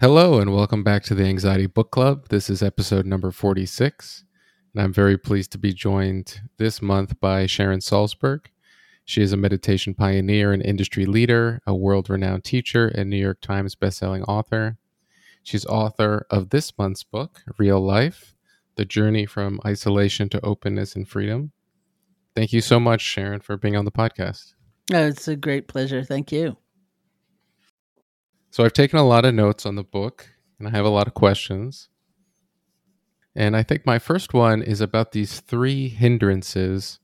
Hello, and welcome back to the Anxiety Book Club. This is episode number 46, and I'm very pleased to be joined this month by Sharon Salzberg. She is a meditation pioneer and industry leader, a world renowned teacher, and New York Times bestselling author. She's author of this month's book, Real Life The Journey from Isolation to Openness and Freedom. Thank you so much, Sharon, for being on the podcast. Oh, it's a great pleasure. Thank you. So I've taken a lot of notes on the book and I have a lot of questions. And I think my first one is about these three hindrances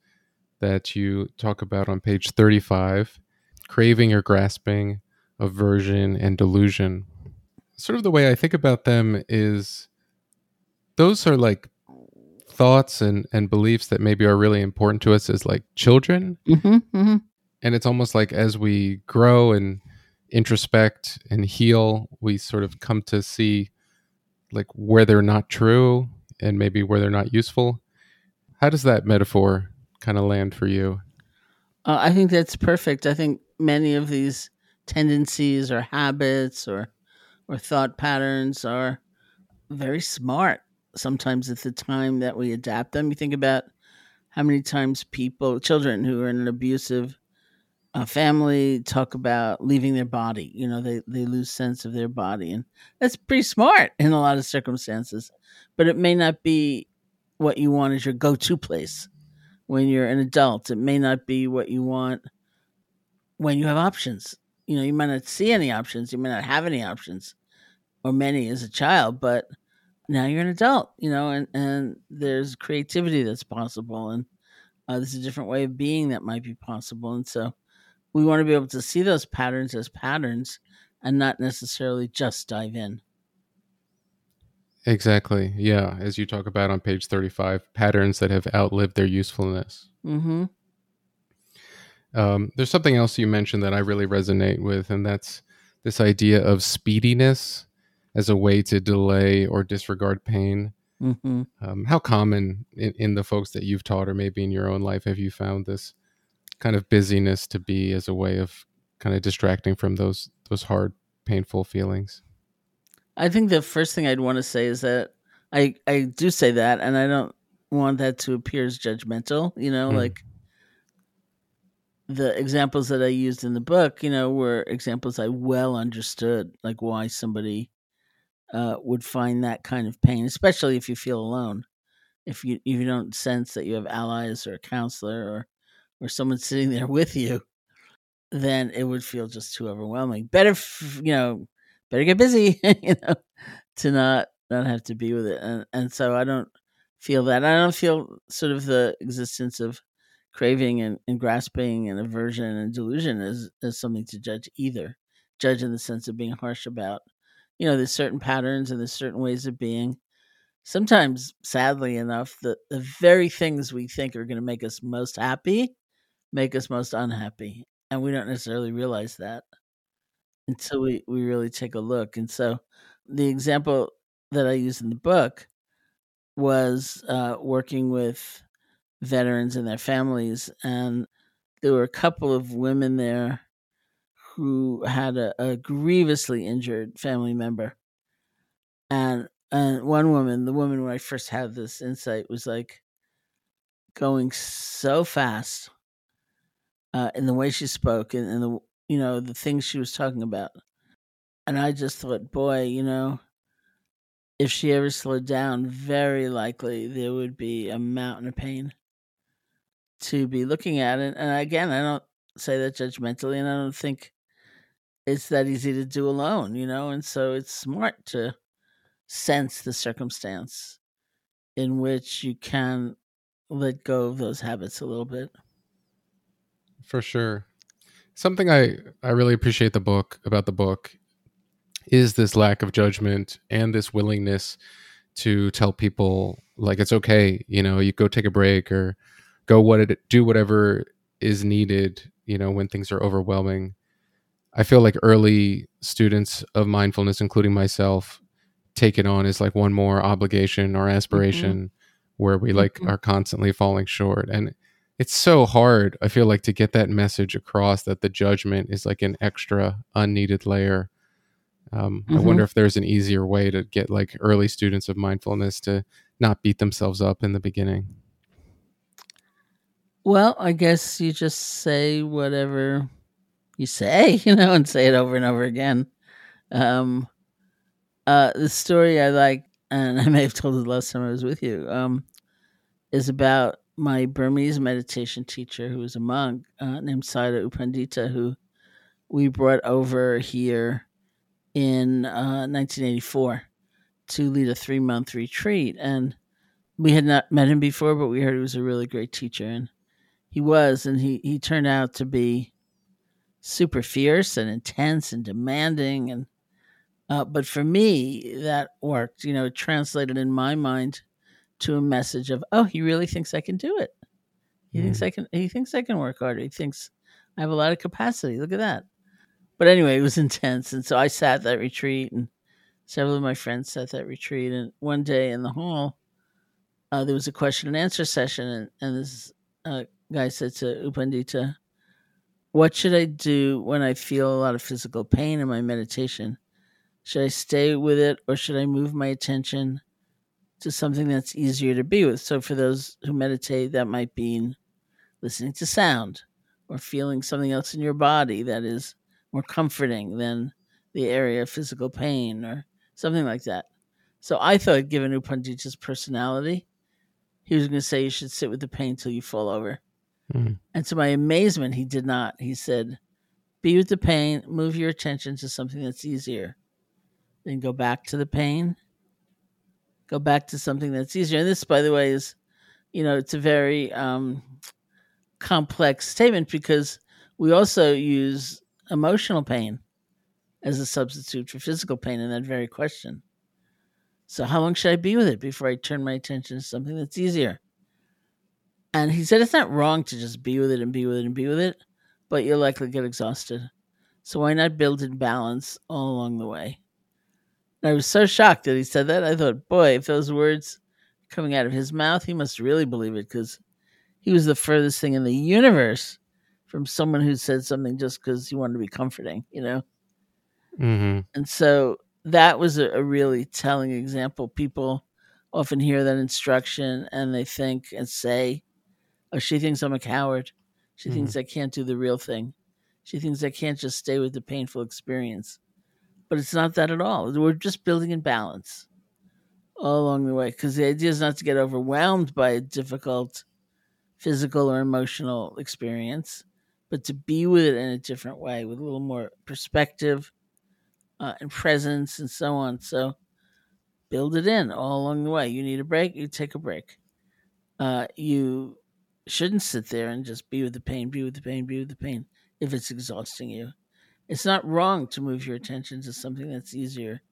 that you talk about on page 35 craving or grasping, aversion, and delusion. Sort of the way I think about them is those are like thoughts and, and beliefs that maybe are really important to us as like children. Mm-hmm, mm-hmm. And it's almost like as we grow and introspect and heal, we sort of come to see like where they're not true and maybe where they're not useful. How does that metaphor kind of land for you? Uh, I think that's perfect. I think many of these tendencies or habits or or thought patterns are very smart. Sometimes at the time that we adapt them, you think about how many times people, children who are in an abusive a family talk about leaving their body. You know, they, they lose sense of their body. And that's pretty smart in a lot of circumstances. But it may not be what you want as your go to place when you're an adult. It may not be what you want when you have options. You know, you might not see any options, you may not have any options or many as a child, but now you're an adult, you know, and, and there's creativity that's possible. And uh, there's a different way of being that might be possible. And so, we want to be able to see those patterns as patterns and not necessarily just dive in. Exactly. Yeah. As you talk about on page 35, patterns that have outlived their usefulness. Mm-hmm. Um, there's something else you mentioned that I really resonate with, and that's this idea of speediness as a way to delay or disregard pain. Mm-hmm. Um, how common in, in the folks that you've taught, or maybe in your own life, have you found this kind of busyness to be as a way of kind of distracting from those those hard painful feelings i think the first thing i'd want to say is that i i do say that and i don't want that to appear as judgmental you know mm. like the examples that i used in the book you know were examples i well understood like why somebody uh, would find that kind of pain especially if you feel alone if you if you don't sense that you have allies or a counselor or or someone sitting there with you, then it would feel just too overwhelming. Better, f- you know, better get busy, you know, to not not have to be with it. And and so I don't feel that. I don't feel sort of the existence of craving and, and grasping and aversion and delusion as, as something to judge either. Judge in the sense of being harsh about. You know, there's certain patterns and there's certain ways of being sometimes sadly enough the, the very things we think are going to make us most happy make us most unhappy. And we don't necessarily realize that until we, we really take a look. And so the example that I use in the book was uh, working with veterans and their families. And there were a couple of women there who had a, a grievously injured family member. And and one woman, the woman when I first had this insight, was like going so fast uh, in the way she spoke and, and the you know the things she was talking about, and I just thought, boy, you know, if she ever slowed down, very likely there would be a mountain of pain to be looking at it. And again, I don't say that judgmentally, and I don't think it's that easy to do alone, you know. And so it's smart to sense the circumstance in which you can let go of those habits a little bit for sure. Something I I really appreciate the book about the book is this lack of judgment and this willingness to tell people like it's okay, you know, you go take a break or go what it do whatever is needed, you know, when things are overwhelming. I feel like early students of mindfulness including myself take it on as like one more obligation or aspiration mm-hmm. where we like mm-hmm. are constantly falling short and it's so hard i feel like to get that message across that the judgment is like an extra unneeded layer um, mm-hmm. i wonder if there's an easier way to get like early students of mindfulness to not beat themselves up in the beginning well i guess you just say whatever you say you know and say it over and over again um, uh, the story I like, and I may have told it last time I was with you, um, is about my Burmese meditation teacher who was a monk uh, named Sayadaw U Pandita, who we brought over here in uh, 1984 to lead a three month retreat. And we had not met him before, but we heard he was a really great teacher. And he was, and he, he turned out to be super fierce and intense and demanding. And uh, but for me, that worked. You know, it translated in my mind to a message of, oh, he really thinks I can do it. He mm. thinks I can. He thinks I can work harder. He thinks I have a lot of capacity. Look at that. But anyway, it was intense, and so I sat that retreat, and several of my friends sat that retreat. And one day in the hall, uh, there was a question and answer session, and, and this uh, guy said to U Pandita, "What should I do when I feel a lot of physical pain in my meditation?" Should I stay with it or should I move my attention to something that's easier to be with? So, for those who meditate, that might be listening to sound or feeling something else in your body that is more comforting than the area of physical pain or something like that. So, I thought, given U Pandita's personality, he was going to say you should sit with the pain till you fall over. Mm. And to my amazement, he did not. He said, be with the pain, move your attention to something that's easier then go back to the pain. Go back to something that's easier. And this, by the way, is, you know, it's a very um, complex statement because we also use emotional pain as a substitute for physical pain in that very question. So, how long should I be with it before I turn my attention to something that's easier? And he said it's not wrong to just be with it and be with it and be with it, but you'll likely get exhausted. So, why not build in balance all along the way? And I was so shocked that he said that. I thought, boy, if those words coming out of his mouth, he must really believe it because he was the furthest thing in the universe from someone who said something just because he wanted to be comforting, you know? Mm-hmm. And so that was a, a really telling example. People often hear that instruction and they think and say, oh, she thinks I'm a coward. She mm-hmm. thinks I can't do the real thing. She thinks I can't just stay with the painful experience but it's not that at all. We're just building in balance all along the way because the idea is not to get overwhelmed by a difficult physical or emotional experience, but to be with it in a different way with a little more perspective uh, and presence and so on. So build it in all along the way. You need a break, you take a break. Uh, you shouldn't sit there and just be with the pain, be with the pain, be with the pain if it's exhausting you it's not wrong to move your attention to something that's easier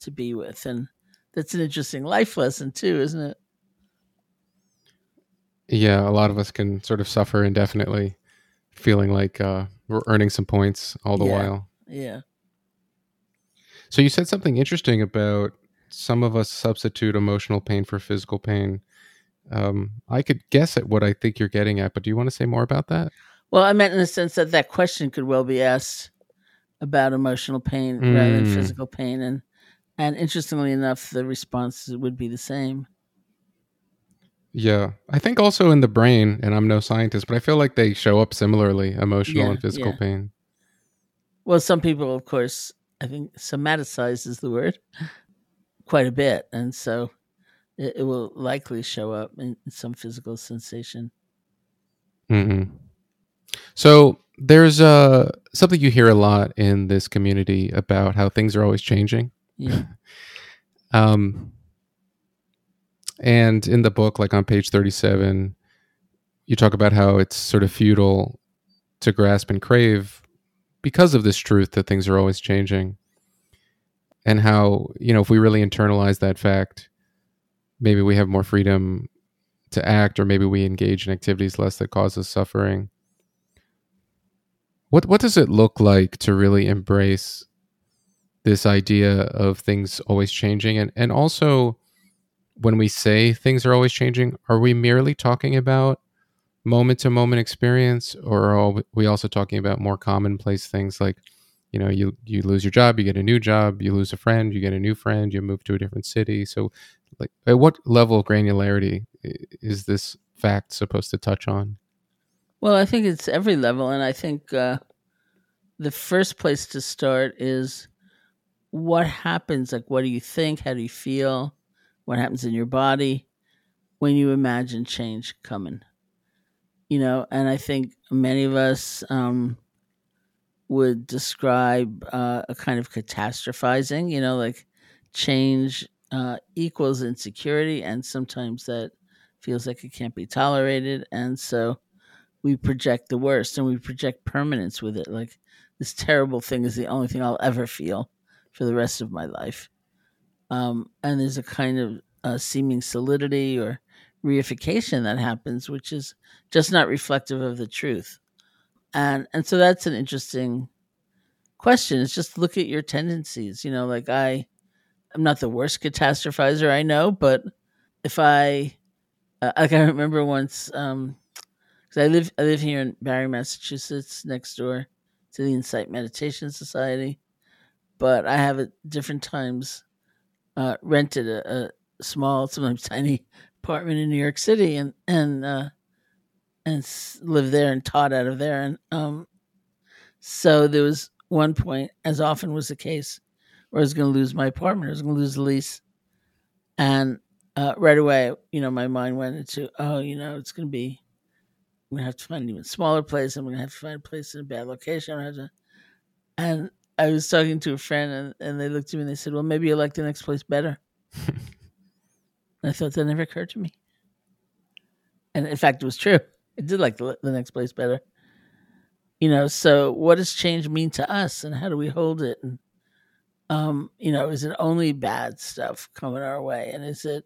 to be with. And that's an interesting life lesson, too, isn't it? Yeah, a lot of us can sort of suffer indefinitely, feeling like uh, we're earning some points all the yeah. while. Yeah. So you said something interesting about some of us substitute emotional pain for physical pain. Um, I could guess at what I think you're getting at, but do you want to say more about that? Well, I meant in the sense that that question could well be asked about emotional pain mm. rather than hmm. physical pain, and and interestingly enough, the response would be the same. Yeah, I think also in the brain, and I'm no scientist, but I feel like they show up similarly, emotional yeah, and physical yeah. pain. Well, some people, of course, I think somaticize is the word, quite a bit, and so it, it will likely show up in, in some physical sensation. Mm-hmm. So there's uh something you hear a lot in this community about how things are always changing. Yeah. um and in the book like on page 37 you talk about how it's sort of futile to grasp and crave because of this truth that things are always changing. And how, you know, if we really internalize that fact, maybe we have more freedom to act or maybe we engage in activities less that cause us suffering. What what does it look like to really embrace this idea of things always changing? And and also when we say things are always changing are we merely talking about moment to moment experience or are we also talking about more commonplace things like you know you you lose your job you get a new job you lose a friend you get a new friend you move to a different city. So like at what level of granularity is this fact supposed to touch on? Well i think it's every level and i think uh, the first place to start is what happens like what do you think? How do you feel? What happens in your body when you imagine change coming? You know and i think many of us um, would describe uh, a kind of catastrophizing you know like change uh, equals insecurity and sometimes that feels like it can't be tolerated and so we project the worst and we project permanence with it like this terrible thing is the only thing i'll ever feel for the rest of my life. Um, and there's a kind of uh, seeming solidity or reification that happens, which is just not reflective of the truth. And and so that's an interesting question. It's just look at your tendencies. You know, like I, I'm not the worst catastrophizer I know, but if I, uh, like I remember once, um, because I live I live here in Barre Massachusetts, next door to the Insight Meditation Society, but I have at different times uh, rented a, a, small, sometimes tiny apartment in New York City, and and uh, and lived there and taught out of there. And um, so there was one point, as often was the case, where I was going to lose my apartment. I was going to lose the lease, and uh, right away, you know, my mind went into, oh, you know, it's going to be. I'm gonna have to find an even smaller place. I'm gonna have to find a place in a bad location. Have to, and I was talking to a friend and, and they looked at me and they said, Well, maybe you like the next place better. I thought that never occurred to me. And in fact, it was true. I did like the, the next place better. You know, so what does change mean to us and how do we hold it? And, um, you know, is it only bad stuff coming our way? And is it,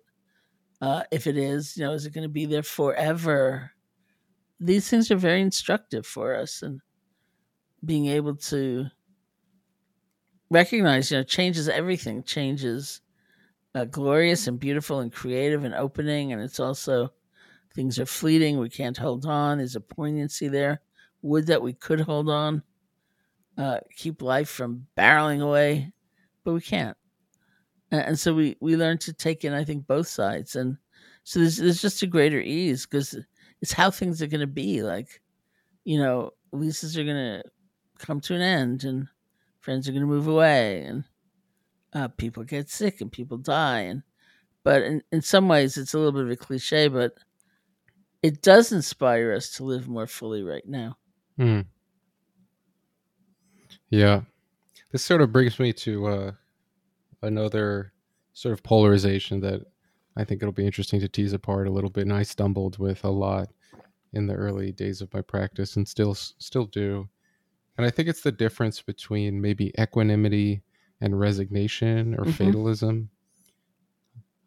uh, if it is, you know, is it going to be there forever? These things are very instructive for us and being able to recognize, you know, changes everything. Changes uh, glorious and beautiful and creative and opening, and it's also things are fleeting. We can't hold on. There's a poignancy there. Would that we could hold on, uh, keep life from barreling away, but we can't. And, so we we learn to take in, I think, both sides, and so there's there's just a greater ease because it's how things are going to be. Like, you know, leases are going to come to an end, and friends are going to move away and uh, people get sick and people die and but in, in some ways it's a little bit of a cliche but it does inspire us to live more fully right now hmm. yeah this sort of brings me to uh, another sort of polarization that i think it'll be interesting to tease apart a little bit and i stumbled with a lot in the early days of my practice and still still do and I think it's the difference between maybe equanimity and resignation or mm-hmm. fatalism.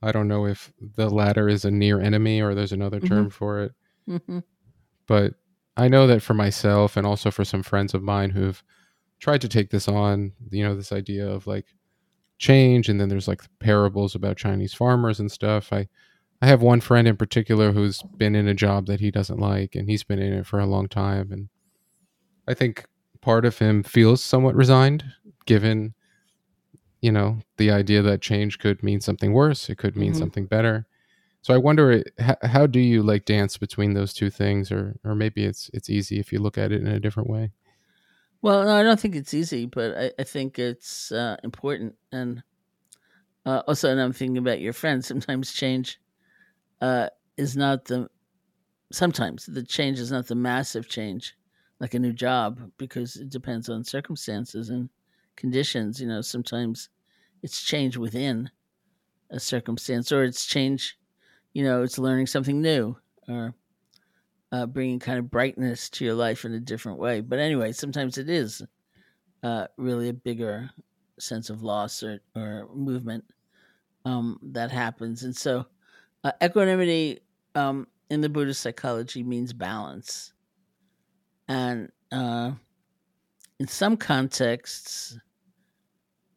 I don't know if the latter is a near enemy or there's another mm-hmm. term for it. Mm-hmm. But I know that for myself and also for some friends of mine who've tried to take this on, you know, this idea of like change and then there's like parables about Chinese farmers and stuff. I I have one friend in particular who's been in a job that he doesn't like and he's been in it for a long time and I think part of him feels somewhat resigned, given you know the idea that change could mean something worse. It could mean mm-hmm. something better. So I wonder how, how do you like dance between those two things, or or maybe it's it's easy if you look at it in a different way. Well, no, I don't think it's easy, but I, I think it's uh, important. And uh, also, and I'm thinking about your friends. Sometimes change uh, is not the. Sometimes the change is not the massive change like a new job because it depends on circumstances and conditions. You know, sometimes it's change within a circumstance, or it's change. You know, it's learning something new, or uh, bringing kind of brightness to your life in a different way. But anyway, sometimes it is uh, really a bigger sense of loss or, or movement um, that happens. And so, uh, equanimity um, in the Buddhist psychology means balance and uh, in some contexts,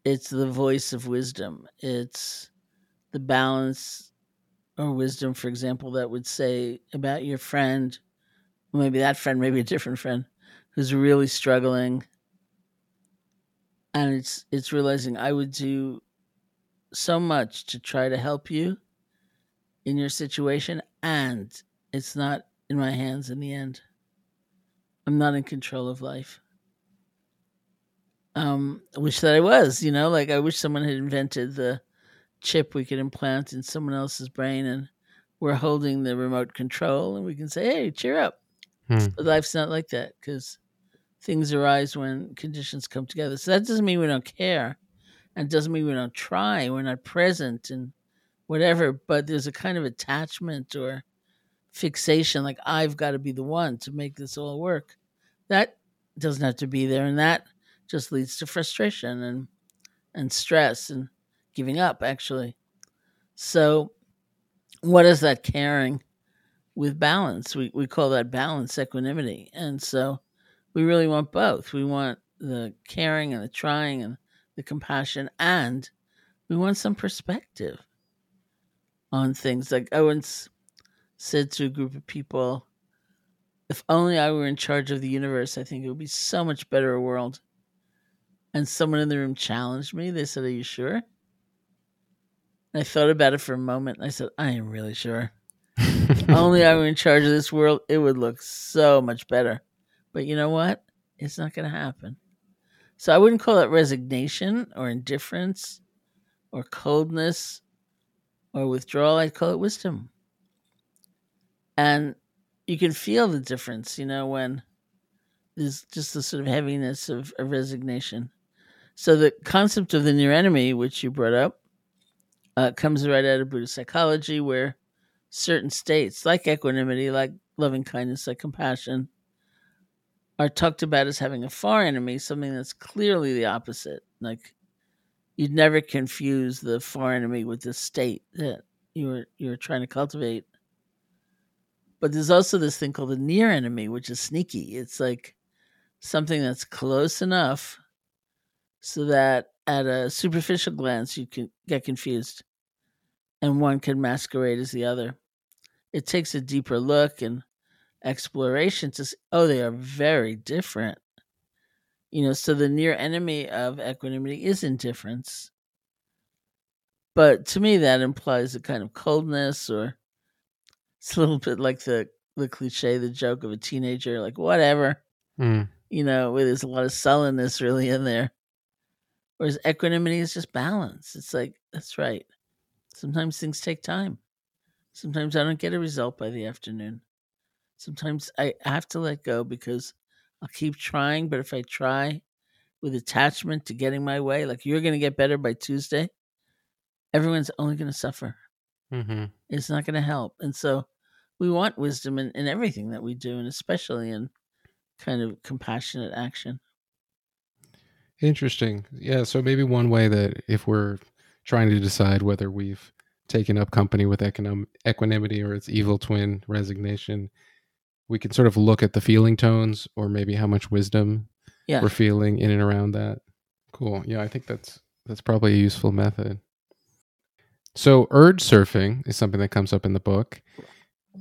it's the voice of wisdom. It's the balance or wisdom, for example, that would say about your friend, maybe that friend, maybe a different friend, who's really struggling. And it's it's realizing I would do so much to try to help you in your situation, and it's not in my hands in the end. I'm not in control of life. Um, I wish that I was, you know, like I wish someone had invented the chip we could implant in someone else's brain and we're holding the remote control and we can say, hey, cheer up. Hmm. But life's not like that because things arise when conditions come together. So that doesn't mean we don't care. And doesn't mean we don't try. We're not present and whatever. But there's a kind of attachment or fixation, like I've got to be the one to make this all work. That doesn't have to be there. And that just leads to frustration and and stress and giving up actually. So what is that caring with balance? We we call that balance equanimity. And so we really want both. We want the caring and the trying and the compassion and we want some perspective on things. Like I once said to a group of people, if only I were in charge of the universe, I think it would be so much better a world. And someone in the room challenged me. They said, Are you sure? I thought about it for a moment and I said, I am really sure. if only I were in charge of this world, it would look so much better. But you know what? It's not going to happen. So I wouldn't call it resignation or indifference or coldness or withdrawal. I'd call it wisdom. And you can feel the difference, you know, when there's just the sort of heaviness of, of resignation. So the concept of the near enemy, which you brought up, uh, comes right out of Buddhist psychology, where certain states, like equanimity, like loving kindness, like compassion, are talked about as having a far enemy, something that's clearly the opposite. Like you'd never confuse the far enemy with the state that you were you were trying to cultivate. But there's also this thing called the near enemy, which is sneaky. It's like something that's close enough so that at a superficial glance you can get confused and one can masquerade as the other. It takes a deeper look and exploration to see, oh, they are very different. You know, so the near enemy of equanimity is indifference. But to me, that implies a kind of coldness, or it's a little bit like the the cliche, the joke of a teenager, like whatever. Mm. You know, where there's a lot of sullenness really in there. Whereas equanimity is just balance. It's like, that's right. Sometimes things take time. Sometimes I don't get a result by the afternoon. Sometimes I have to let go because I'll keep trying. But if I try with attachment to getting my way, like you're going to get better by Tuesday, everyone's only going to suffer. Mm-hmm. It's not going to help. And so we want wisdom in, in everything that we do, and especially in kind of compassionate action. Interesting. Yeah. So maybe one way that if we're trying to decide whether we've taken up company with econom- equanimity or its evil twin resignation, we can sort of look at the feeling tones or maybe how much wisdom yeah. we're feeling in and around that. Cool. Yeah, I think that's that's probably a useful method. So urge surfing is something that comes up in the book,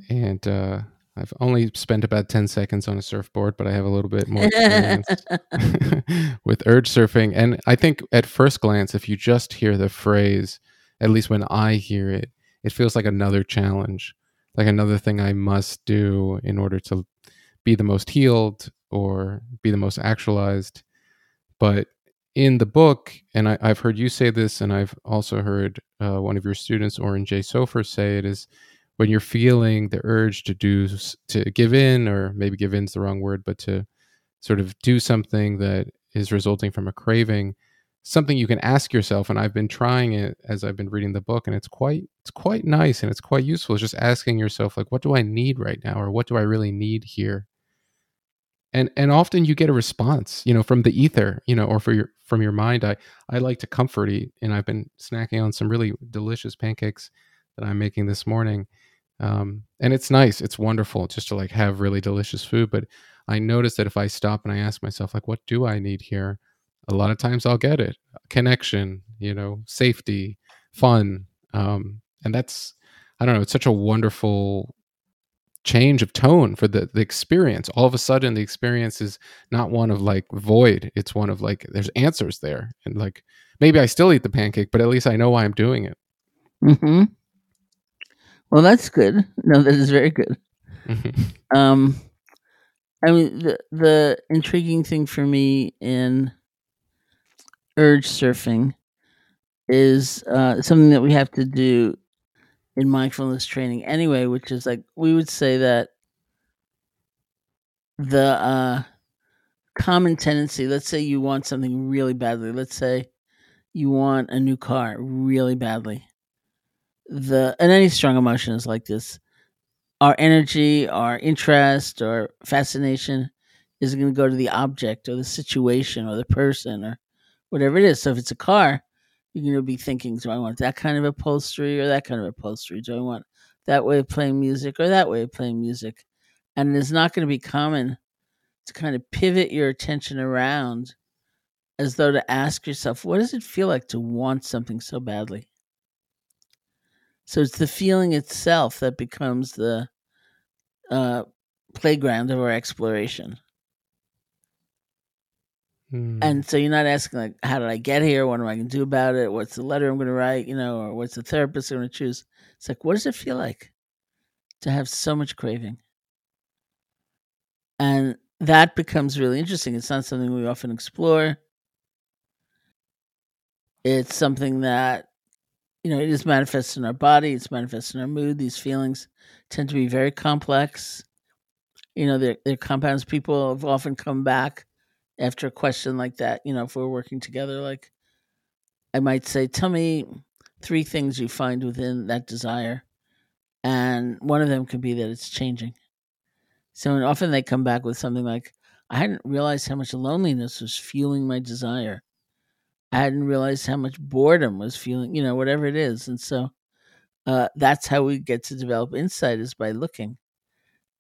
and uh, I've only spent about 10 seconds on a surfboard, but I have a little bit more experience with urge surfing. And I think at first glance, if you just hear the phrase, at least when I hear it, it feels like another challenge, like another thing I must do in order to be the most healed or be the most actualized. But in the book, and I, have heard you say this, and I've also heard uh, one of your students, Oren Jay Sofer, say it is when you're feeling the urge to do to give in or maybe give in is the wrong word but to sort of do something that is resulting from a craving something you can ask yourself and i've been trying it as i've been reading the book and it's quite it's quite nice and it's quite useful. It's just asking yourself like what do i need right now or what do i really need here? And and often you get a response you know from the ether you know or for your from your mind. I i like to comfort eat and i've been snacking on some really delicious pancakes that i'm making this morning um, and it's nice it's wonderful just to like have really delicious food but i notice that if i stop and i ask myself like what do i need here a lot of times I'll get it. Connection, you know, safety, fun. Um, and that's, I don't know, it's such a wonderful change of tone for the, the experience. All of a sudden, the experience is not one of like void, it's one of like, there's answers there. And like, maybe I still eat the pancake, but at least I know why I'm doing it. Mm-hmm. Well, that's good. No, that is very good. Mm-hmm. Um, I mean, the the intriguing thing for me in urge surfing is uh, something that we have to do in mindfulness training anyway, which is like we would say that the uh, common tendency, let's say you want something really badly, let's say you want a new car really badly. The and any strong emotions like this. Our energy, our interest, or fascination is going to go to the object or the situation or the person or whatever it is. So if it's a car, you're going to be thinking, do I want that kind of upholstery or that kind of upholstery? Do I want that way of playing music or that way of playing music? And it's not going to be common to kind of pivot your attention around as though to ask yourself, what does it feel like to want something so badly? So it's the feeling itself that becomes the uh, playground of our exploration. Hmm. And so you're not asking like, how did I get here? What am I going to do about it? What's the letter I'm going to write? You know, or what's the therapist I'm going to choose? It's like, what does it feel like to have so much craving? And that becomes really interesting. It's not something we often explore. It's something that, you know, it is manifest in our body. It's manifest in our mood. These feelings tend to be very complex. You know, they're, they're compounds. People have often come back after a question like that, you know, if we're working together, like I might say, tell me three things you find within that desire. And one of them could be that it's changing. So often they come back with something like, I hadn't realized how much loneliness was fueling my desire. I hadn't realized how much boredom was feeling, you know, whatever it is. And so uh, that's how we get to develop insight is by looking.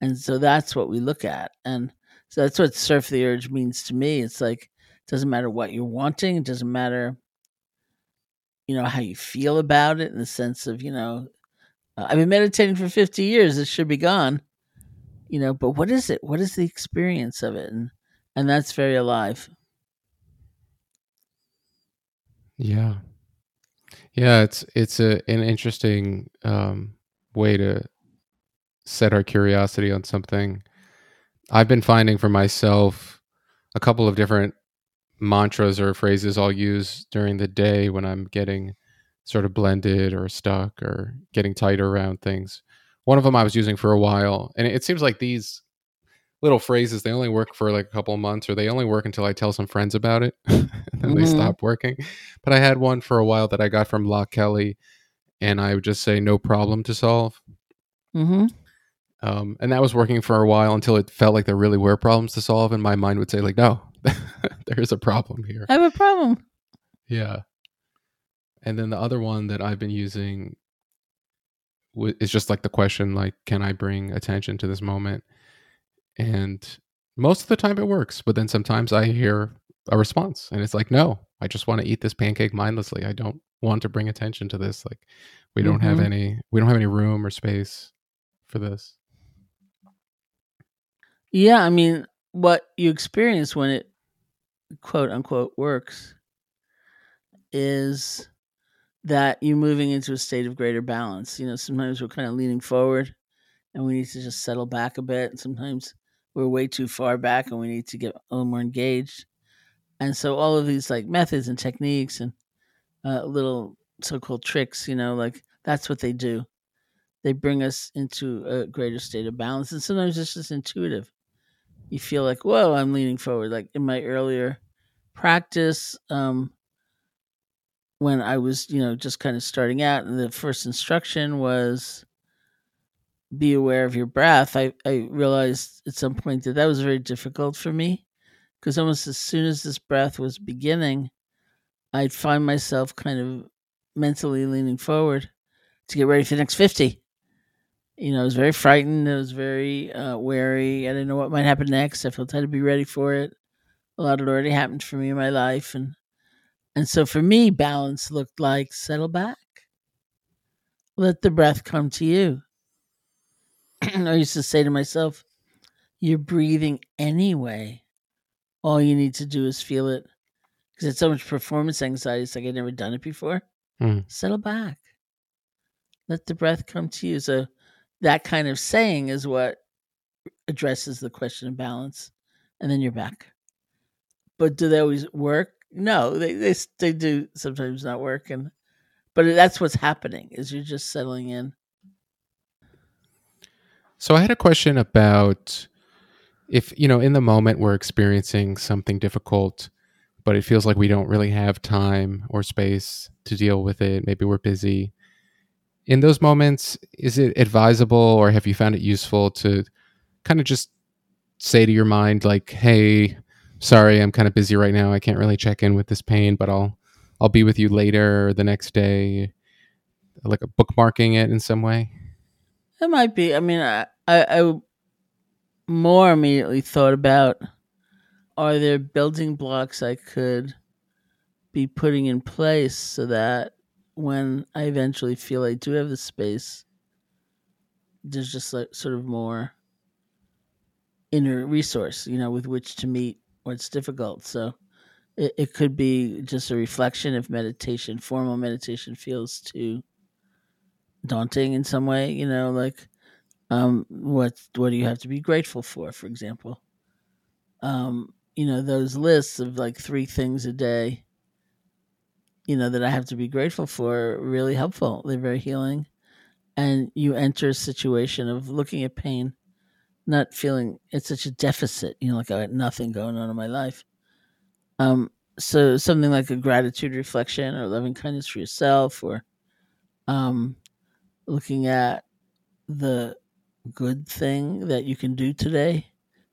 And so that's what we look at. And so that's what surf the urge means to me. It's like it doesn't matter what you're wanting, it doesn't matter you know how you feel about it in the sense of, you know, uh, I've been meditating for 50 years, it should be gone. You know, but what is it? What is the experience of it? And and that's very alive. Yeah. Yeah, it's it's a an interesting um way to set our curiosity on something I've been finding for myself a couple of different mantras or phrases I'll use during the day when I'm getting sort of blended or stuck or getting tighter around things. One of them I was using for a while, and it seems like these little phrases they only work for like a couple of months or they only work until I tell some friends about it and then mm-hmm. they stop working. But I had one for a while that I got from Loch Kelly and I would just say no problem to solve. Mm-hmm. Um, and that was working for a while until it felt like there really were problems to solve, and my mind would say like, "No, there is a problem here. I have a problem." Yeah. And then the other one that I've been using w- is just like the question, like, "Can I bring attention to this moment?" And most of the time it works, but then sometimes I hear a response, and it's like, "No, I just want to eat this pancake mindlessly. I don't want to bring attention to this. Like, we don't mm-hmm. have any, we don't have any room or space for this." Yeah, I mean, what you experience when it quote unquote works is that you're moving into a state of greater balance. You know, sometimes we're kind of leaning forward and we need to just settle back a bit. Sometimes we're way too far back and we need to get a little more engaged. And so all of these like methods and techniques and uh, little so-called tricks, you know, like that's what they do. They bring us into a greater state of balance, and sometimes it's just intuitive you feel like, whoa, I'm leaning forward. Like in my earlier practice, um, when I was, you know, just kind of starting out, and the first instruction was be aware of your breath. I, I realized at some point that that was very difficult for me because almost as soon as this breath was beginning, I'd find myself kind of mentally leaning forward to get ready for the next 50 you know, I was very frightened. I was very uh, wary. I didn't know what might happen next. I felt I had to be ready for it. a lot had already happened for me in my life, and and so for me, balance looked like settle back, let the breath come to you. I used to say to myself, "You're breathing anyway. All you need to do is feel it." Because it's so much performance anxiety. It's like I'd never done it before. Mm. Settle back. Let the breath come to you. So that kind of saying is what addresses the question of balance, and then you're back. But do they always work? No, they they they do sometimes not work, and but that's what's happening is you're just settling in. So I had a question about if you know in the moment we're experiencing something difficult, but it feels like we don't really have time or space to deal with it. Maybe we're busy. In those moments, is it advisable or have you found it useful to kind of just say to your mind like, "Hey, sorry, I'm kind of busy right now. I can't really check in with this pain, but I'll I'll be with you later or the next day." Like bookmarking it in some way? It might be. I mean, I, I, I more immediately thought about are there building blocks I could be putting in place so that when I eventually feel I do have the space, there's just like sort of more inner resource, you know, with which to meet what's difficult. So it, it could be just a reflection if meditation, formal meditation feels too daunting in some way, you know, like um what what do you have to be grateful for, for example? Um, you know, those lists of like three things a day, you know, that I have to be grateful for really helpful. They're very healing. And you enter a situation of looking at pain, not feeling it's such a deficit, you know, like I had nothing going on in my life. Um, so something like a gratitude reflection or loving kindness for yourself or um looking at the good thing that you can do today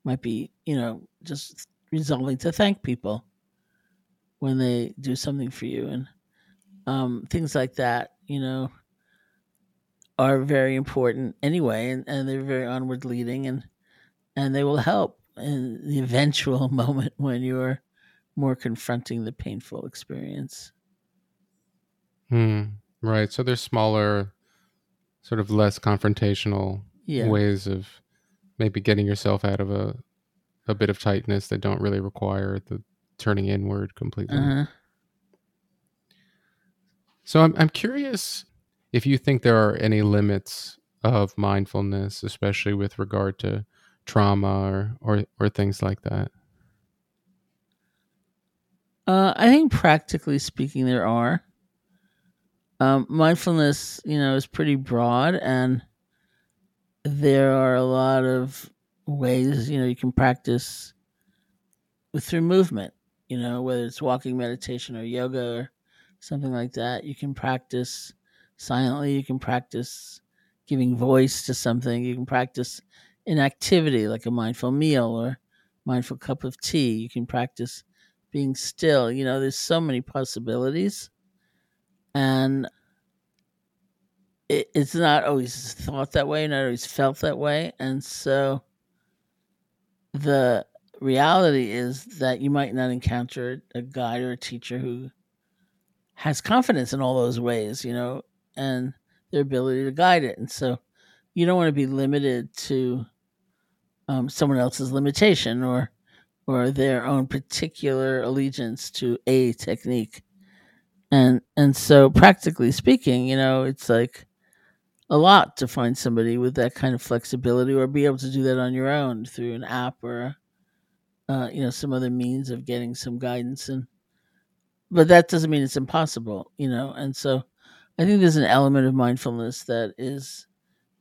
might be you know just resolving to thank people when they do something for you and um, things like that you know are very important anyway and, and they're very onward leading and and they will help in the eventual moment when you're more confronting the painful experience Hmm. Right. So there's smaller, sort of less confrontational yeah ways of maybe getting yourself out of a a bit of tightness that don't really require the turning inward completely. uh-huh. So I'm I'm curious if you think there are any limits of mindfulness, especially with regard to trauma or or, or things like that. Uh, I think practically speaking, there are. Um, mindfulness, you know, is pretty broad, and there are a lot of ways, you know, you can practice with through movement. You know, whether it's walking meditation or yoga or something like that, you can practice silently. You can practice giving voice to something. You can practice an activity like a mindful meal or mindful cup of tea. You can practice being still. You know, there's so many possibilities. And it, it's not always thought that way, not always felt that way. And so the reality is that you might not encounter a guide or a teacher who has confidence in all those ways, you know, and their ability to guide it. And so you don't want to be limited to um, someone else's limitation or or their own particular allegiance to a technique. And and so practically speaking, you know, it's like a lot to find somebody with that kind of flexibility or be able to do that on your own through an app or uh, you know some other means of getting some guidance and but that doesn't mean it's impossible you know? And so i think there's an element of mindfulness that is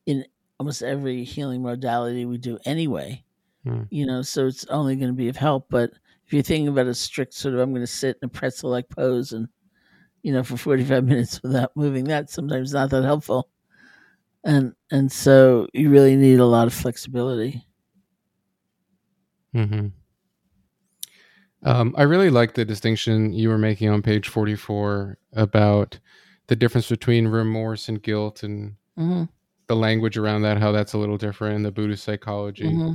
in almost every healing modality we do anyway Hmm. you know? So it's only going to be of help but if you're thinking about a strict sort of i'm going to sit in a pretzel like pose and you know for 45 minutes without moving that's sometimes not that helpful and and so you really need a lot of flexibility. Hmm Um, I really like the distinction you were making on page 44 about the difference between remorse and guilt and hmm the language around that, how that's a little different in the Buddhist psychology hmm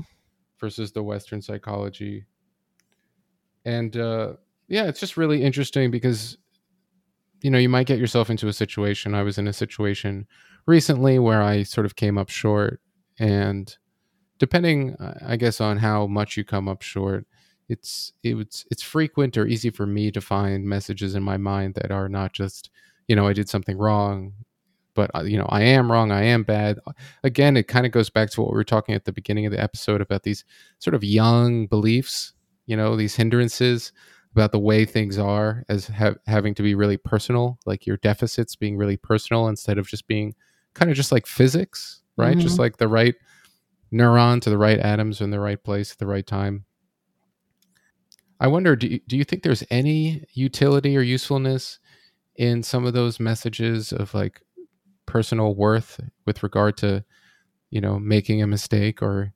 versus the Western psychology. and uh, yeah, it's just really interesting because you know you might get yourself into a situation. I was in a situation recently where I sort of came up short, and depending, I guess, on how much you come up short, it's it's it's frequent or easy for me to find messages in my mind that are not just you know I did something wrong but uh, you know i am wrong i am bad again it kind of goes back to what we were talking at the beginning of the episode about these sort of young beliefs you know these hindrances about the way things are as ha- having to be really personal like your deficits being really personal instead of just being kind of just like physics right mm-hmm. just like the right neuron to the right atoms in the right place at the right time i wonder do you, do you think there's any utility or usefulness in some of those messages of like personal worth with regard to you know making a mistake or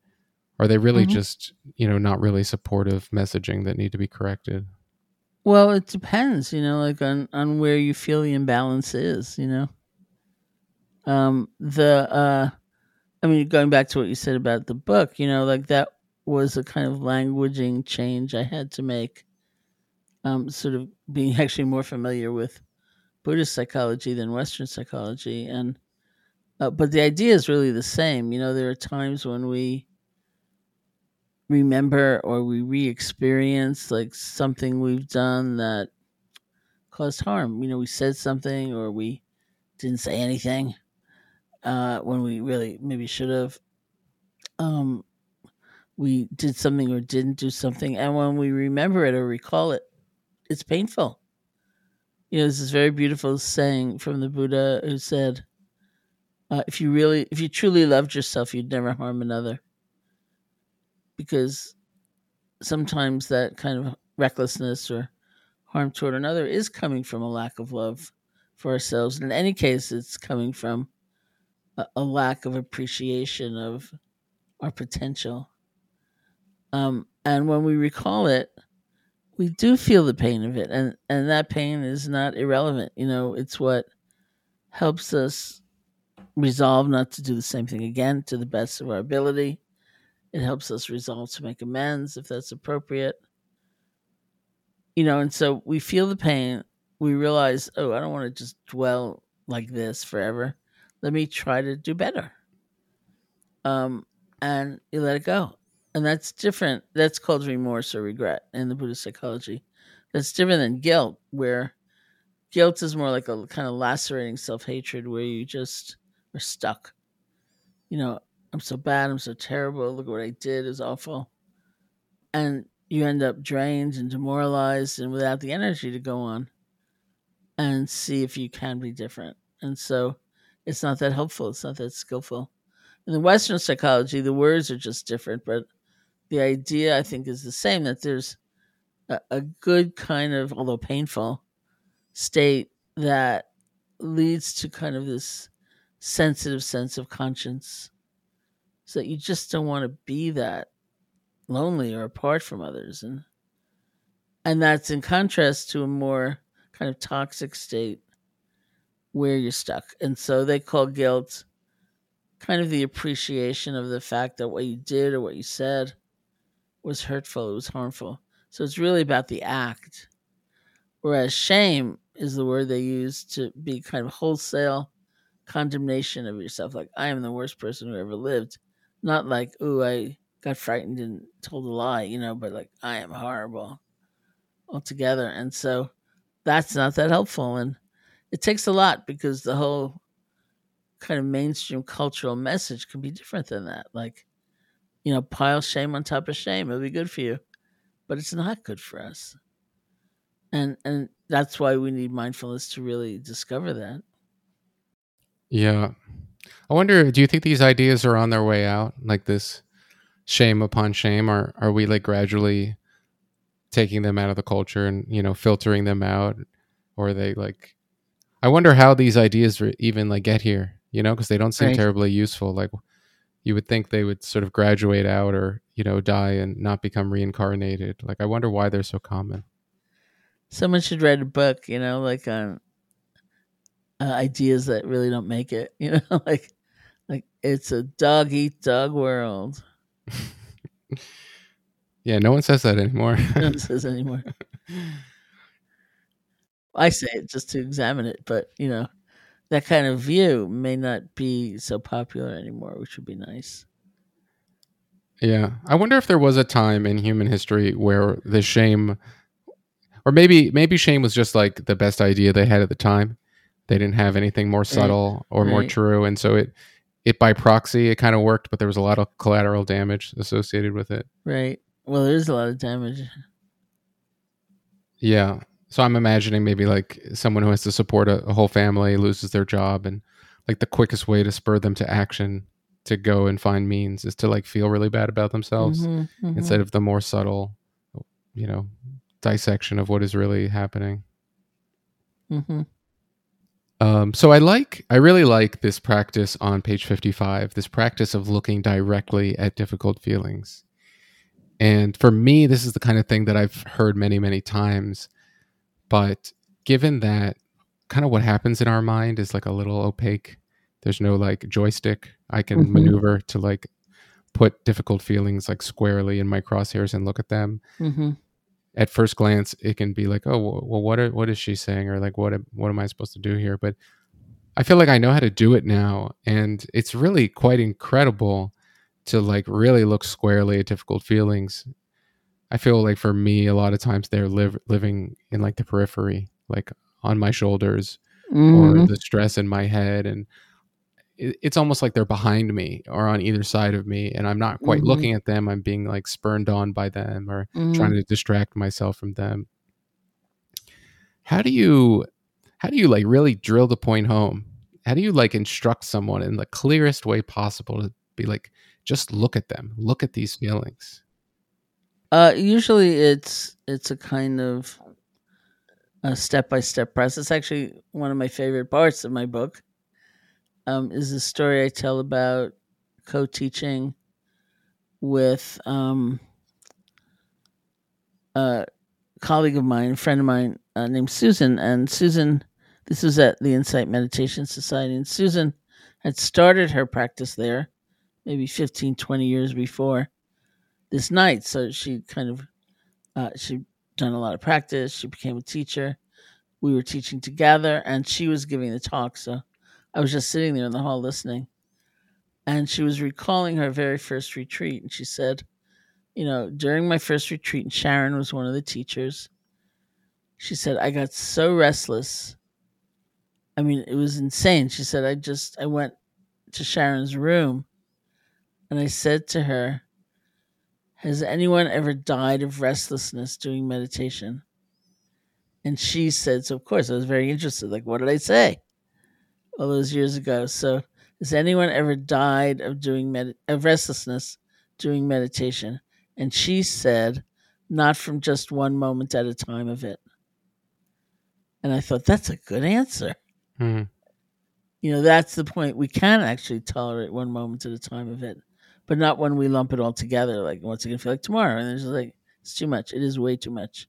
are they really mm-hmm. just you know not really supportive messaging that need to be corrected well it depends you know like on on where you feel the imbalance is you know um the uh i mean going back to what you said about the book you know like that was a kind of languaging change i had to make um sort of being actually more familiar with Buddhist psychology than Western psychology, and uh, but the idea is really the same. You know, there are times when we remember or we re-experience like something we've done that caused harm. You know, we said something or we didn't say anything uh, when we really maybe should have. Um, we did something or didn't do something, and when we remember it or recall it, it's painful you know, this is very beautiful saying from the Buddha who said, uh, if you really, if you truly loved yourself, you'd never harm another. Because sometimes that kind of recklessness or harm toward another is coming from a lack of love for ourselves. And in any case, it's coming from a, a lack of appreciation of our potential. Um, and when we recall it, we do feel the pain of it and and that pain is not irrelevant you know it's what helps us resolve not to do the same thing again to the best of our ability it helps us resolve to make amends if that's appropriate you know and so we feel the pain we realize oh i don't want to just dwell like this forever let me try to do better um and you let it go and that's different. That's called remorse or regret in the Buddhist psychology. That's different than guilt, where guilt is more like a kind of lacerating self hatred where you just are stuck. You know, I'm so bad, I'm so terrible, look what I did is awful. And you end up drained and demoralized and without the energy to go on and see if you can be different. And so it's not that helpful, it's not that skillful. In the Western psychology, the words are just different, but the idea I think is the same that there's a, a good kind of, although painful, state that leads to kind of this sensitive sense of conscience. So that you just don't want to be that lonely or apart from others. And and that's in contrast to a more kind of toxic state where you're stuck. And so they call guilt kind of the appreciation of the fact that what you did or what you said was hurtful, it was harmful. So it's really about the act. Whereas shame is the word they use to be kind of wholesale condemnation of yourself. Like, I am the worst person who ever lived. Not like, ooh, I got frightened and told a lie, you know, but like, I am horrible altogether. And so that's not that helpful. And it takes a lot because the whole kind of mainstream cultural message can be different than that. Like, you know, pile shame on top of shame. It'll be good for you, but it's not good for us. And and that's why we need mindfulness to really discover that. Yeah. I wonder, do you think these ideas are on their way out? Like this shame upon shame? Or are we like gradually taking them out of the culture and, you know, filtering them out? Or are they like, I wonder how these ideas even like get here, you know, because they don't seem right. terribly useful. Like, you would think they would sort of graduate out or you know die and not become reincarnated like i wonder why they're so common someone should write a book you know like on uh, ideas that really don't make it you know like like it's a dog eat dog world yeah no one says that anymore. no one says anymore. I say it just to examine it, but you know, that kind of view may not be so popular anymore, which would be nice. Yeah. I wonder if there was a time in human history where the shame or maybe maybe shame was just like the best idea they had at the time. They didn't have anything more subtle or more true and so it it by proxy it kind of worked, but there was a lot of collateral damage associated with it. Right. Well, there is a lot of damage. Yeah. So I'm imagining maybe like someone who has to support a, a whole family loses their job and like the quickest way to spur them to action to go and find means is to like feel really bad about themselves Mhm, mhm. instead of the more subtle you know dissection of what is really happening Mhm. Um, so i like i really like this practice on page 55 this practice of looking directly at difficult feelings and for me this is the kind of thing that i've heard many many times but given that kind of what happens in our mind is like a little opaque there's no like joystick i can Mhm. maneuver to like put difficult feelings like squarely in my crosshairs and look at them Mhm. At first glance it can be like oh well what are, what is she saying? or like what am- what am i supposed to do here? but i feel like i know how to do it now and it's really quite incredible to like really look squarely at difficult feelings. I feel like for me a lot of times they're live, living in like the periphery like on my shoulders or Mhm. the stress in my head and it's almost like they're behind me or on either side of me and i'm not quite Mhm. looking at them i'm being like spurned on by them or Mhm. trying to distract myself from them how do you how do you like really drill the point home how do you like instruct someone in the clearest way possible to be like just look at them look at these feelings Uh, usually it's it's a kind of a step by step process. Actually, one of my favorite parts of my book um, is the story I tell about co teaching with um, a colleague of mine, a friend of mine uh, named Susan. And Susan, this was at the Insight Meditation Society, and Susan had started her practice there maybe 15, 20 years before this night. So she kind of uh, she'd done a lot of practice. She became a teacher. We were teaching together, and she was giving the talk. So I was just sitting there in the hall listening. And she was recalling her very first retreat. And she said, You know, during my first retreat, and Sharon was one of the teachers, she said, I got so restless. I mean, it was insane. She said, I just, I went to Sharon's room and I said to her, Has anyone ever died of restlessness doing meditation? And she said, So, of course, I was very interested. Like, what did I say all those years ago? So, has anyone ever died of doing med- of restlessness doing meditation? And she said, Not from just one moment at a time of it. And I thought, That's a good answer. Mhm. You know, that's the point. We can actually tolerate one moment at a time of it, but not when we lump it all together. Like, what's it going to feel like tomorrow? And there's like, it's too much. It is way too much.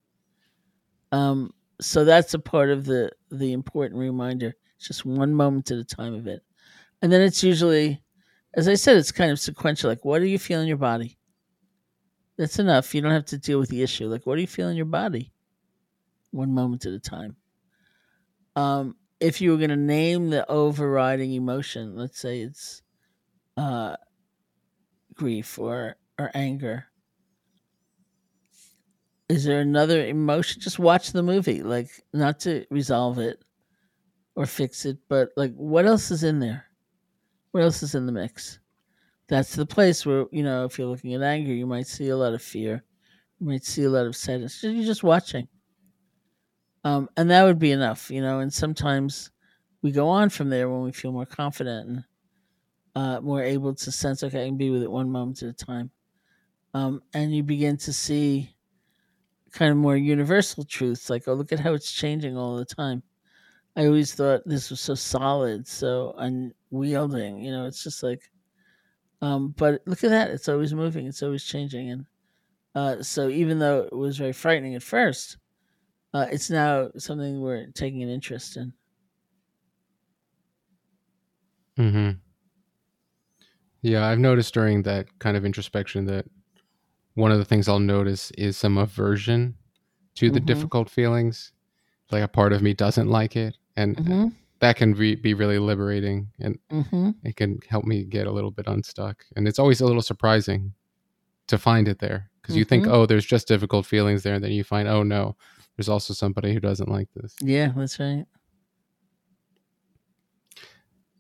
Um, so that's a part of the the important reminder. Just one moment at a time of it, and then it's usually, as I said, it's kind of sequential. Like, what do you feel in your body? That's enough. You don't have to deal with the issue. Like, what do you feel in your body? One moment at a time. Um, if you were going to name the overriding emotion, let's say it's uh, grief or or anger. Is there another emotion? Just watch the movie, like not to resolve it or fix it, but like what else is in there? What else is in the mix? That's the place where you know if you're looking at anger, you might see a lot of fear, you might see a lot of sadness. You're just watching, um, and that would be enough, you know. And sometimes we go on from there when we feel more confident and uh, more able to sense, okay, I can be with it one moment at a time, um, and you begin to see kind of more universal truths, like, oh, look at how it's changing all the time. I always thought this was so solid, so unyielding. You know, it's just like, um, but look at that; it's always moving, it's always changing, and uh, so even though it was very frightening at first, uh, it's now something we're taking an interest in. Mm-hmm. Yeah, I've noticed during that kind of introspection that one of the things I'll notice is some aversion to the Mhm. difficult feelings. Like a part of me doesn't like it, and Mm-hmm. that can be, be really liberating, and Mm-hmm. it can help me get a little bit unstuck. And it's always a little surprising to find it there because you think, Mhm. oh, there's just difficult feelings there, and then you find, oh no, there's also somebody who doesn't like this. Yeah, that's right.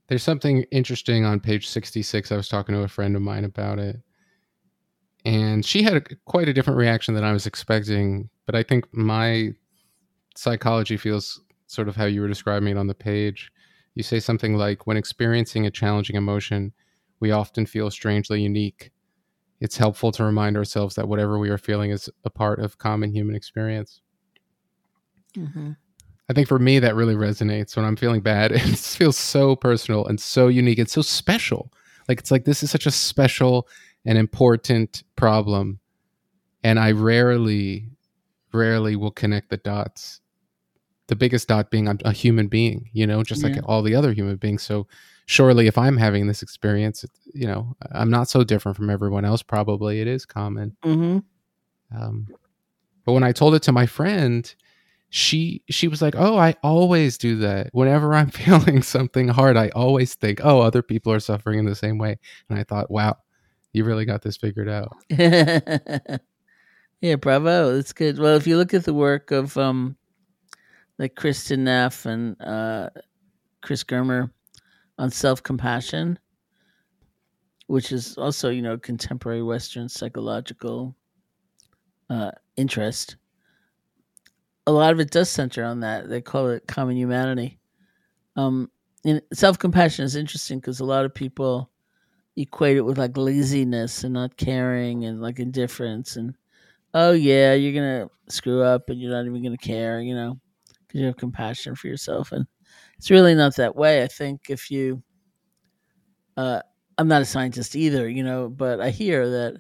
There's something interesting on page 66. I was talking to a friend of mine about it. And she had a, quite a different reaction than I was expecting. But I think my psychology feels sort of how you were describing it on the page. You say something like, when experiencing a challenging emotion, we often feel strangely unique. It's helpful to remind ourselves that whatever we are feeling is a part of common human experience. Mm-hmm. I think for me that really resonates when I'm feeling bad. It feels so personal and so unique and so special. Like it's like this is such a special and important problem, and I rarely, rarely will connect the dots. The biggest dot being I'm a human being, you know, just like Yeah. all the other human beings. So surely, if I'm having this experience, you know, I'm not so different from everyone else. Probably it is common. Mm-hmm. Um, but when I told it to my friend, she she was like, "Oh, I always do that. Whenever I'm feeling something hard, I always think, oh, other people are suffering in the same way." And I thought, "Wow, you really got this figured out." yeah, bravo. That's good. Well, if you look at the work of um, like Kristin Neff and uh, Chris Germer on self compassion, which is also you know contemporary Western psychological uh, interest. A lot of it does center on that. They call it common humanity. Um, and self compassion is interesting because a lot of people equate it with like laziness and not caring and like indifference and oh yeah you're gonna screw up and you're not even gonna care you know you have compassion for yourself and it's really not that way i think if you uh i'm not a scientist either you know but i hear that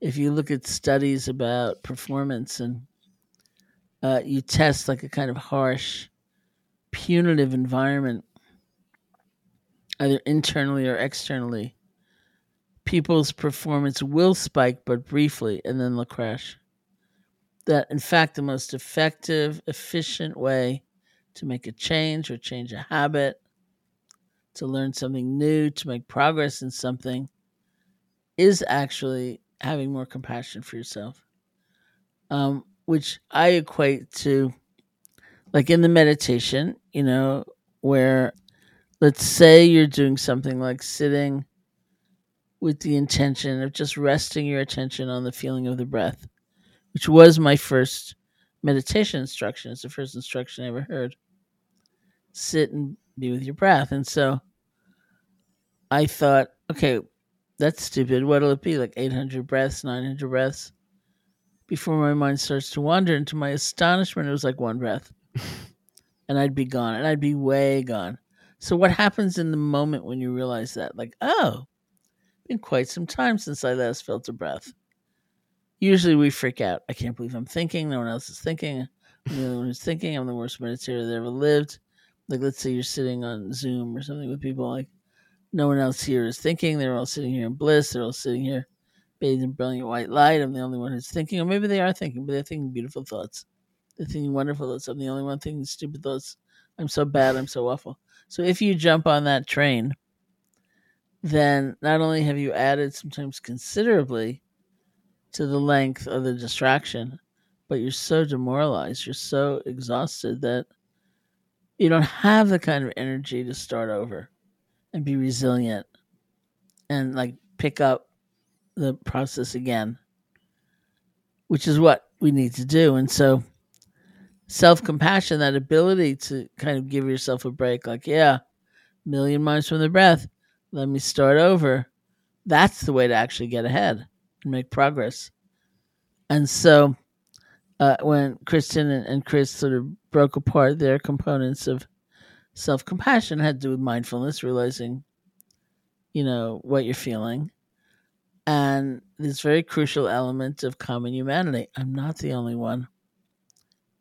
if you look at studies about performance and uh, you test like a kind of harsh punitive environment either internally or externally people's performance will spike but briefly and then they'll crash. That, in fact, the most effective, efficient way to make a change or change a habit, to learn something new, to make progress in something, is actually having more compassion for yourself. Um, which I equate to, like in the meditation, you know, where let's say you're doing something like sitting with the intention of just resting your attention on the feeling of the breath, which was my first meditation instruction. It's the first instruction I ever heard. Sit and be with your breath. And so I thought, okay, that's stupid. What'll it be? Like 800 breaths, 900 breaths? Before my mind starts to wander, and to my astonishment, it was like one breath. and I'd be gone, and I'd be way gone. So, what happens in the moment when you realize that? Like, oh, been quite some time since I last felt a breath. Usually we freak out. I can't believe I'm thinking. No one else is thinking. I'm the only one who's thinking. I'm the worst meditator that ever lived. Like, let's say you're sitting on Zoom or something with people, like, no one else here is thinking. They're all sitting here in bliss. They're all sitting here bathed in brilliant white light. I'm the only one who's thinking. Or maybe they are thinking, but they're thinking beautiful thoughts. They're thinking wonderful thoughts. I'm the only one thinking stupid thoughts. I'm so bad. I'm so awful. So if you jump on that train, then not only have you added sometimes considerably to the length of the distraction, but you're so demoralized, you're so exhausted that you don't have the kind of energy to start over and be resilient and like pick up the process again, which is what we need to do. And so, self compassion, that ability to kind of give yourself a break, like, yeah, million miles from the breath, let me start over. That's the way to actually get ahead and make progress. And so, uh, when Kristin and, and Chris sort of broke apart their components of self compassion, had to do with mindfulness, realizing, you know, what you're feeling, and this very crucial element of common humanity. I'm not the only one.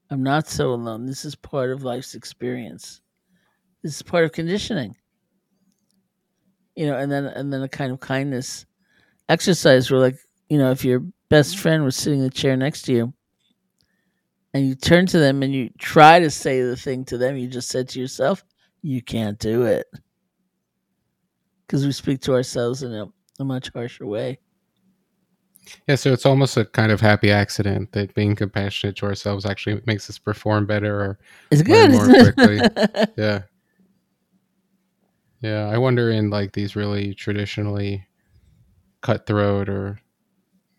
I'm not so alone. This is part of life's experience. This is part of conditioning. You know, and then and then a kind of kindness exercise where like, you know, if you're best mm-hmm. friend was sitting in the chair next to you, and you turn to them and you try to say the thing to them you just said to yourself, you can't do it. Because we speak to ourselves in a, a much harsher way. Yeah, so it's almost a kind of happy accident that being compassionate to ourselves actually makes us perform better or it's good more quickly. yeah. Yeah, I wonder in like these really traditionally cutthroat or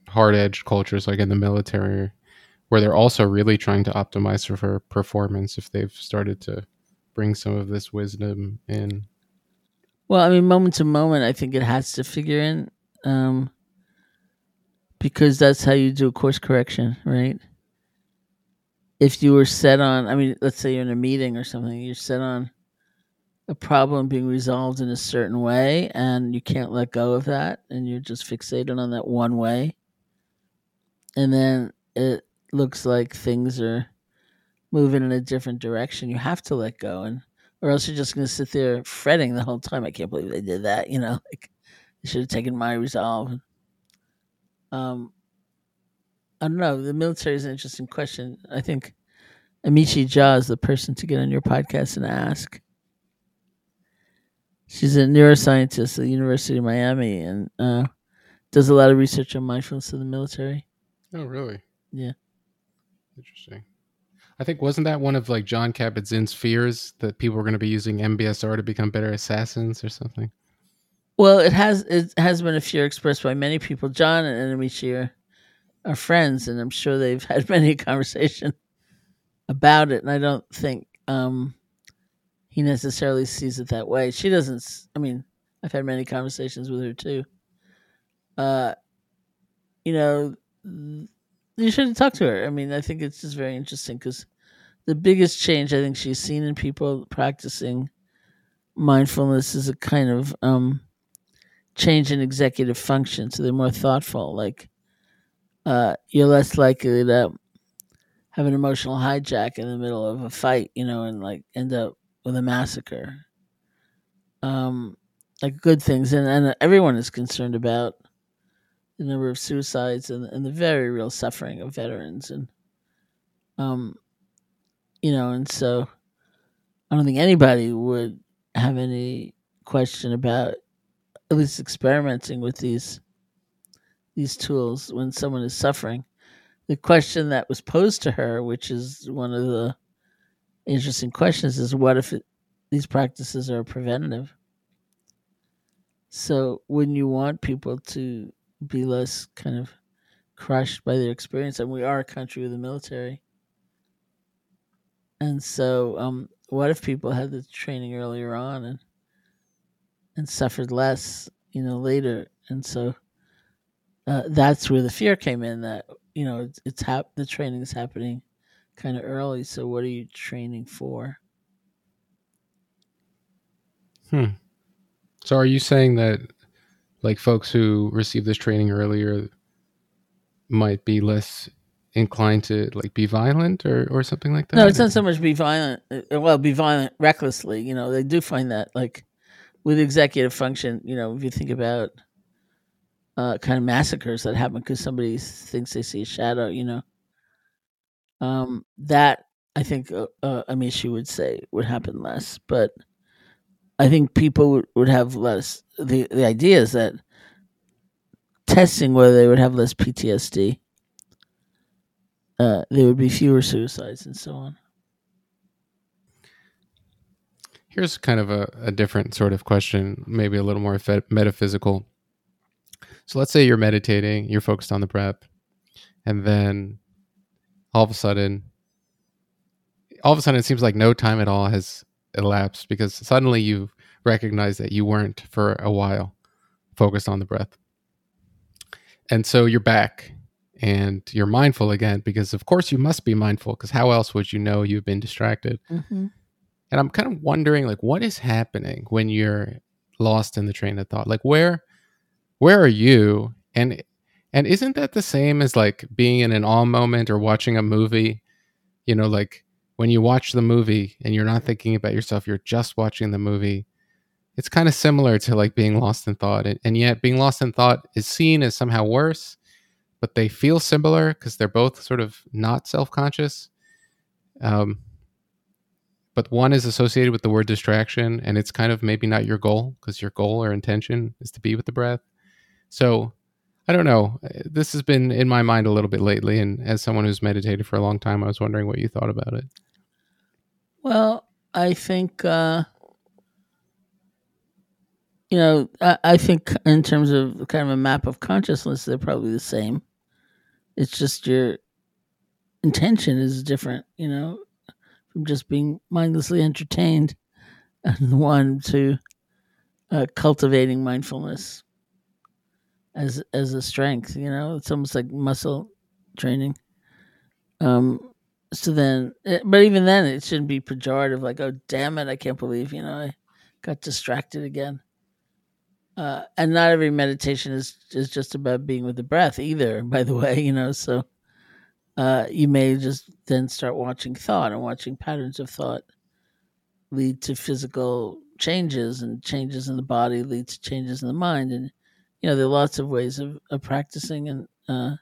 hard edged cultures like in the military where they're also really trying to optimize for performance if they've started to bring some of this wisdom in. Well, I mean, moment to moment, I think it has to figure in um, because that's how you do a course correction, right? If you were set on, I mean, let's say you're in a meeting or something, you're set on a problem being resolved in a certain way and you can't let go of that and you're just fixated on that one way. And then it looks like things are moving in a different direction, you have to let go, and or else you're just going to sit there fretting the whole time. I can't believe they did that. You know, like they should have taken my resolve. Um, I don't know. The military is an interesting question. I think Amishi Jha is the person to get on your podcast and ask. She's a neuroscientist at the University of Miami and uh, does a lot of research on mindfulness in the military. Oh, really? Yeah. Interesting. I think wasn't that one of like Jon Kabat-Zinn's fears that people were going to be using MBSR to become better assassins or something? Well, it has it has been a fear expressed by many people. Jon and are, are friends, and I'm sure they've had many conversation about it. And I don't think um, he necessarily sees it that way. She doesn't. I mean, I've had many conversations with her too. Uh, you know, you should talk to her. I mean, I think it's just very interesting because the biggest change I think she's seen in people practicing mindfulness is a kind of um, change in executive function. So they're more thoughtful. Like uh, you're less likely to have an emotional hijack in the middle of a fight, you know, and like end up with a massacre. Um, like good things, and, and everyone is concerned about the number of suicides and, and the very real suffering of veterans and um you know and so i don't think anybody would have any question about at least experimenting with these these tools when someone is suffering. The question that was posed to her which is one of the interesting questions is what if it, these practices are preventative? So wouldn't you want people to be less kind of crushed by their experience. And we are a country with a military. And so, um, what if people had the training earlier on and and suffered less, you know, later? And so uh, that's where the fear came in. That you know, it's, it's hap- the training is happening kind of early. So, what are you training for? Hmm. So, are you saying that like folks who receive this training earlier might be less inclined to like be violent or or something like that? No it's not so much be violent uh, well be violent recklessly you know they do find that like with executive function you know if you think about uh, kind of massacres that happen because somebody thinks they see a shadow you know um, that i think uh, uh, she would say would happen less but i think people would, have less the the idea is that testing whether they would have less PTSD, uh, there would be fewer suicides and so on. Here's kind of a, a different sort of question, maybe a little more metaphysical. So let's say you're meditating, you're focused on the breath, and then all of a sudden, all of a sudden, it seems like no time at all has elapsed because suddenly you recognize that you weren't for a while focused on the breath. And so you're back and you're mindful again because, of course, you must be mindful because how else would you know you've been distracted? Mm-hmm. And I'm kind of wondering, like, what is happening when you're lost in the train of thought? Like, where, where are you? And and isn't that the same as like being in an awe moment or watching a movie? You know, like when you watch the movie and you're not thinking about yourself, you're just watching the movie it's kind of similar to like being lost in thought and, and, yet being lost in thought is seen as somehow worse but they feel similar because they're both sort of not self conscious. Um, but one is associated with the word distraction, and it's kind of maybe not your goal because your goal or intention is to be with the breath. So I don't know. This has been in my mind a little bit lately, and as someone who's meditated for a long time, I was wondering what you thought about it. Well, I think uh, you know, I, I think in terms of kind of a map of consciousness, they're probably the same. It's just your intention is different, you know, from just being mindlessly entertained and one to uh, cultivating mindfulness as as a strength. You know, it's almost like muscle training. Um. So then, eh, but even then, it shouldn't be pejorative. Like, oh, damn it, I can't believe you know I got distracted again. Uh, and not every meditation is is just about being with the breath either. By the way, you know, so uh, you may just then start watching thought and watching patterns of thought lead to physical changes, and changes in the body lead to changes in the mind, and you know there are lots of ways of, of practicing and uh,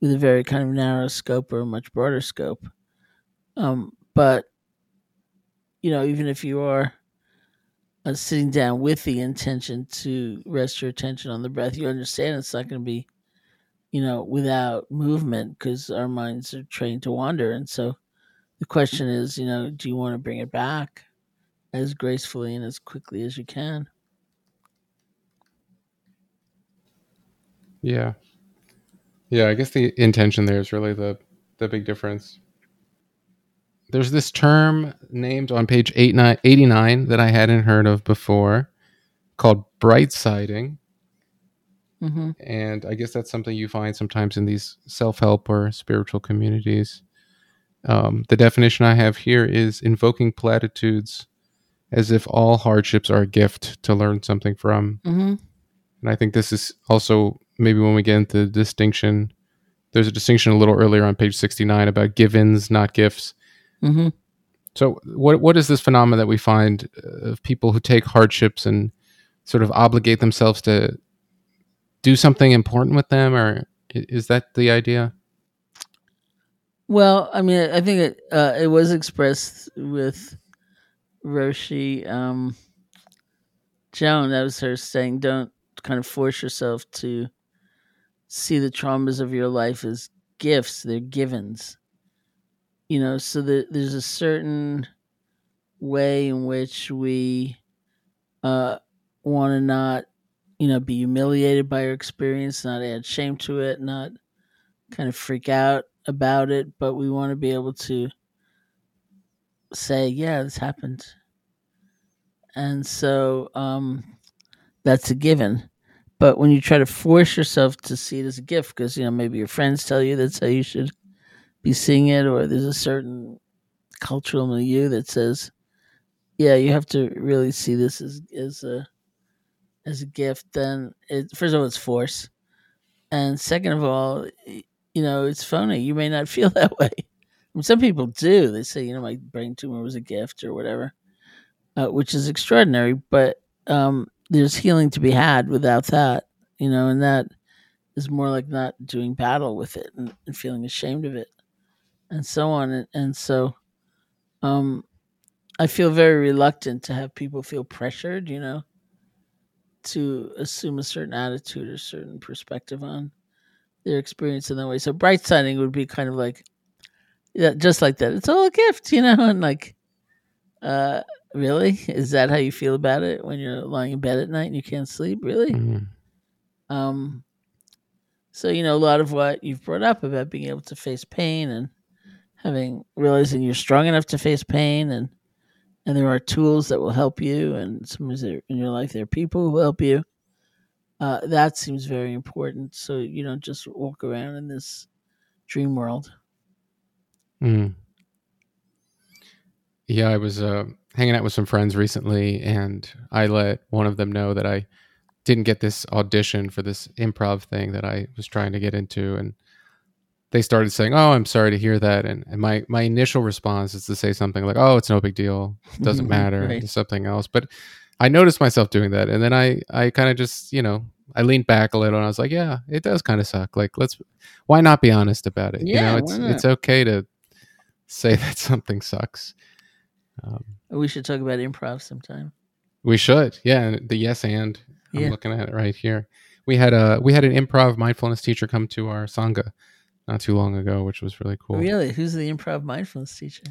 with a very kind of narrow scope or a much broader scope. Um, but you know, even if you are uh, sitting down with the intention to rest your attention on the breath, you understand it's not going to be, you know, without movement because our minds are trained to wander. And so the question is, you know, do you want to bring it back as gracefully and as quickly as you can? Yeah. Yeah, I guess the intention there is really the the big difference there's this term named on page 89 that I hadn't heard of before called bright siding. Mm-hmm. And I guess that's something you find sometimes in these self help or spiritual communities. Um, the definition I have here is invoking platitudes as if all hardships are a gift to learn something from. Mm-hmm. And I think this is also maybe when we get into the distinction, there's a distinction a little earlier on page 69 about givens, not gifts. Mm-hmm. So, what what is this phenomenon that we find uh, of people who take hardships and sort of obligate themselves to do something important with them, or is that the idea? Well, I mean, I think it uh, it was expressed with Roshi um, Joan. That was her saying, "Don't kind of force yourself to see the traumas of your life as gifts; they're givens." You know so that there's a certain way in which we uh want to not you know be humiliated by our experience not add shame to it not kind of freak out about it but we want to be able to say yeah this happened. And so um that's a given. But when you try to force yourself to see it as a gift because you know maybe your friends tell you that's how you should be seeing it, or there's a certain cultural milieu that says, "Yeah, you have to really see this as as a as a gift." Then, it, first of all, it's force, and second of all, you know, it's phony. You may not feel that way. I mean, some people do. They say, you know, my brain tumor was a gift or whatever, uh, which is extraordinary. But um, there's healing to be had without that, you know, and that is more like not doing battle with it and, and feeling ashamed of it and so on and, and so um i feel very reluctant to have people feel pressured you know to assume a certain attitude or certain perspective on their experience in that way. So bright siding would be kind of like yeah just like that. It's all a gift you know and like uh really? Is that how you feel about it when you're lying in bed at night and you can't sleep? Really? Mm-hmm. um so you know a lot of what you've brought up about being able to face pain and having realizing you're strong enough to face pain and and there are tools that will help you and sometimes in your life there are people who help you uh, that seems very important so you don't just walk around in this dream world mm. yeah i was uh, hanging out with some friends recently and i let one of them know that i didn't get this audition for this improv thing that i was trying to get into and they started saying, "Oh, I'm sorry to hear that," and, and my my initial response is to say something like, "Oh, it's no big deal, it doesn't matter," right. something else. But I noticed myself doing that, and then I I kind of just you know I leaned back a little and I was like, yeah, it does kind of suck. Like, let's why not be honest about it? Yeah, you know, it's it's okay to say that something sucks. Um, We should talk about improv sometime. we should, yeah. The yes and I'm looking at it right here. We had a we had an improv mindfulness teacher come to our sangha not too long ago, which was really cool. Really? Who's the improv mindfulness teacher?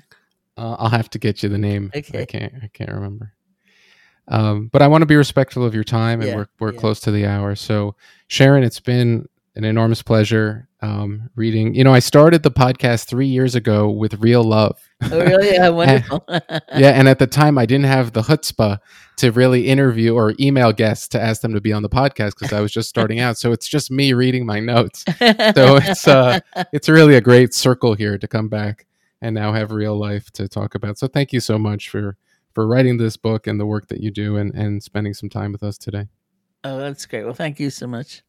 Uh, I'll have to get you the name. I Okay. can't. I can't remember. Um, but I want to be respectful of your time, and Yeah, we're we're yeah. close to the hour. So, Sharon, it's been an enormous pleasure um, reading. You know, I started the podcast three years ago with real love. Oh, really? Yeah, wonderful. yeah, and at the time, I didn't have the chutzpah to really interview or email guests to ask them to be on the podcast because I was just starting out. So it's just me reading my notes. So it's uh, it's really a great circle here to come back and now have real life to talk about. So thank you so much for for writing this book and the work that you do and and spending some time with us today. oh, that's great. Well, thank you so much.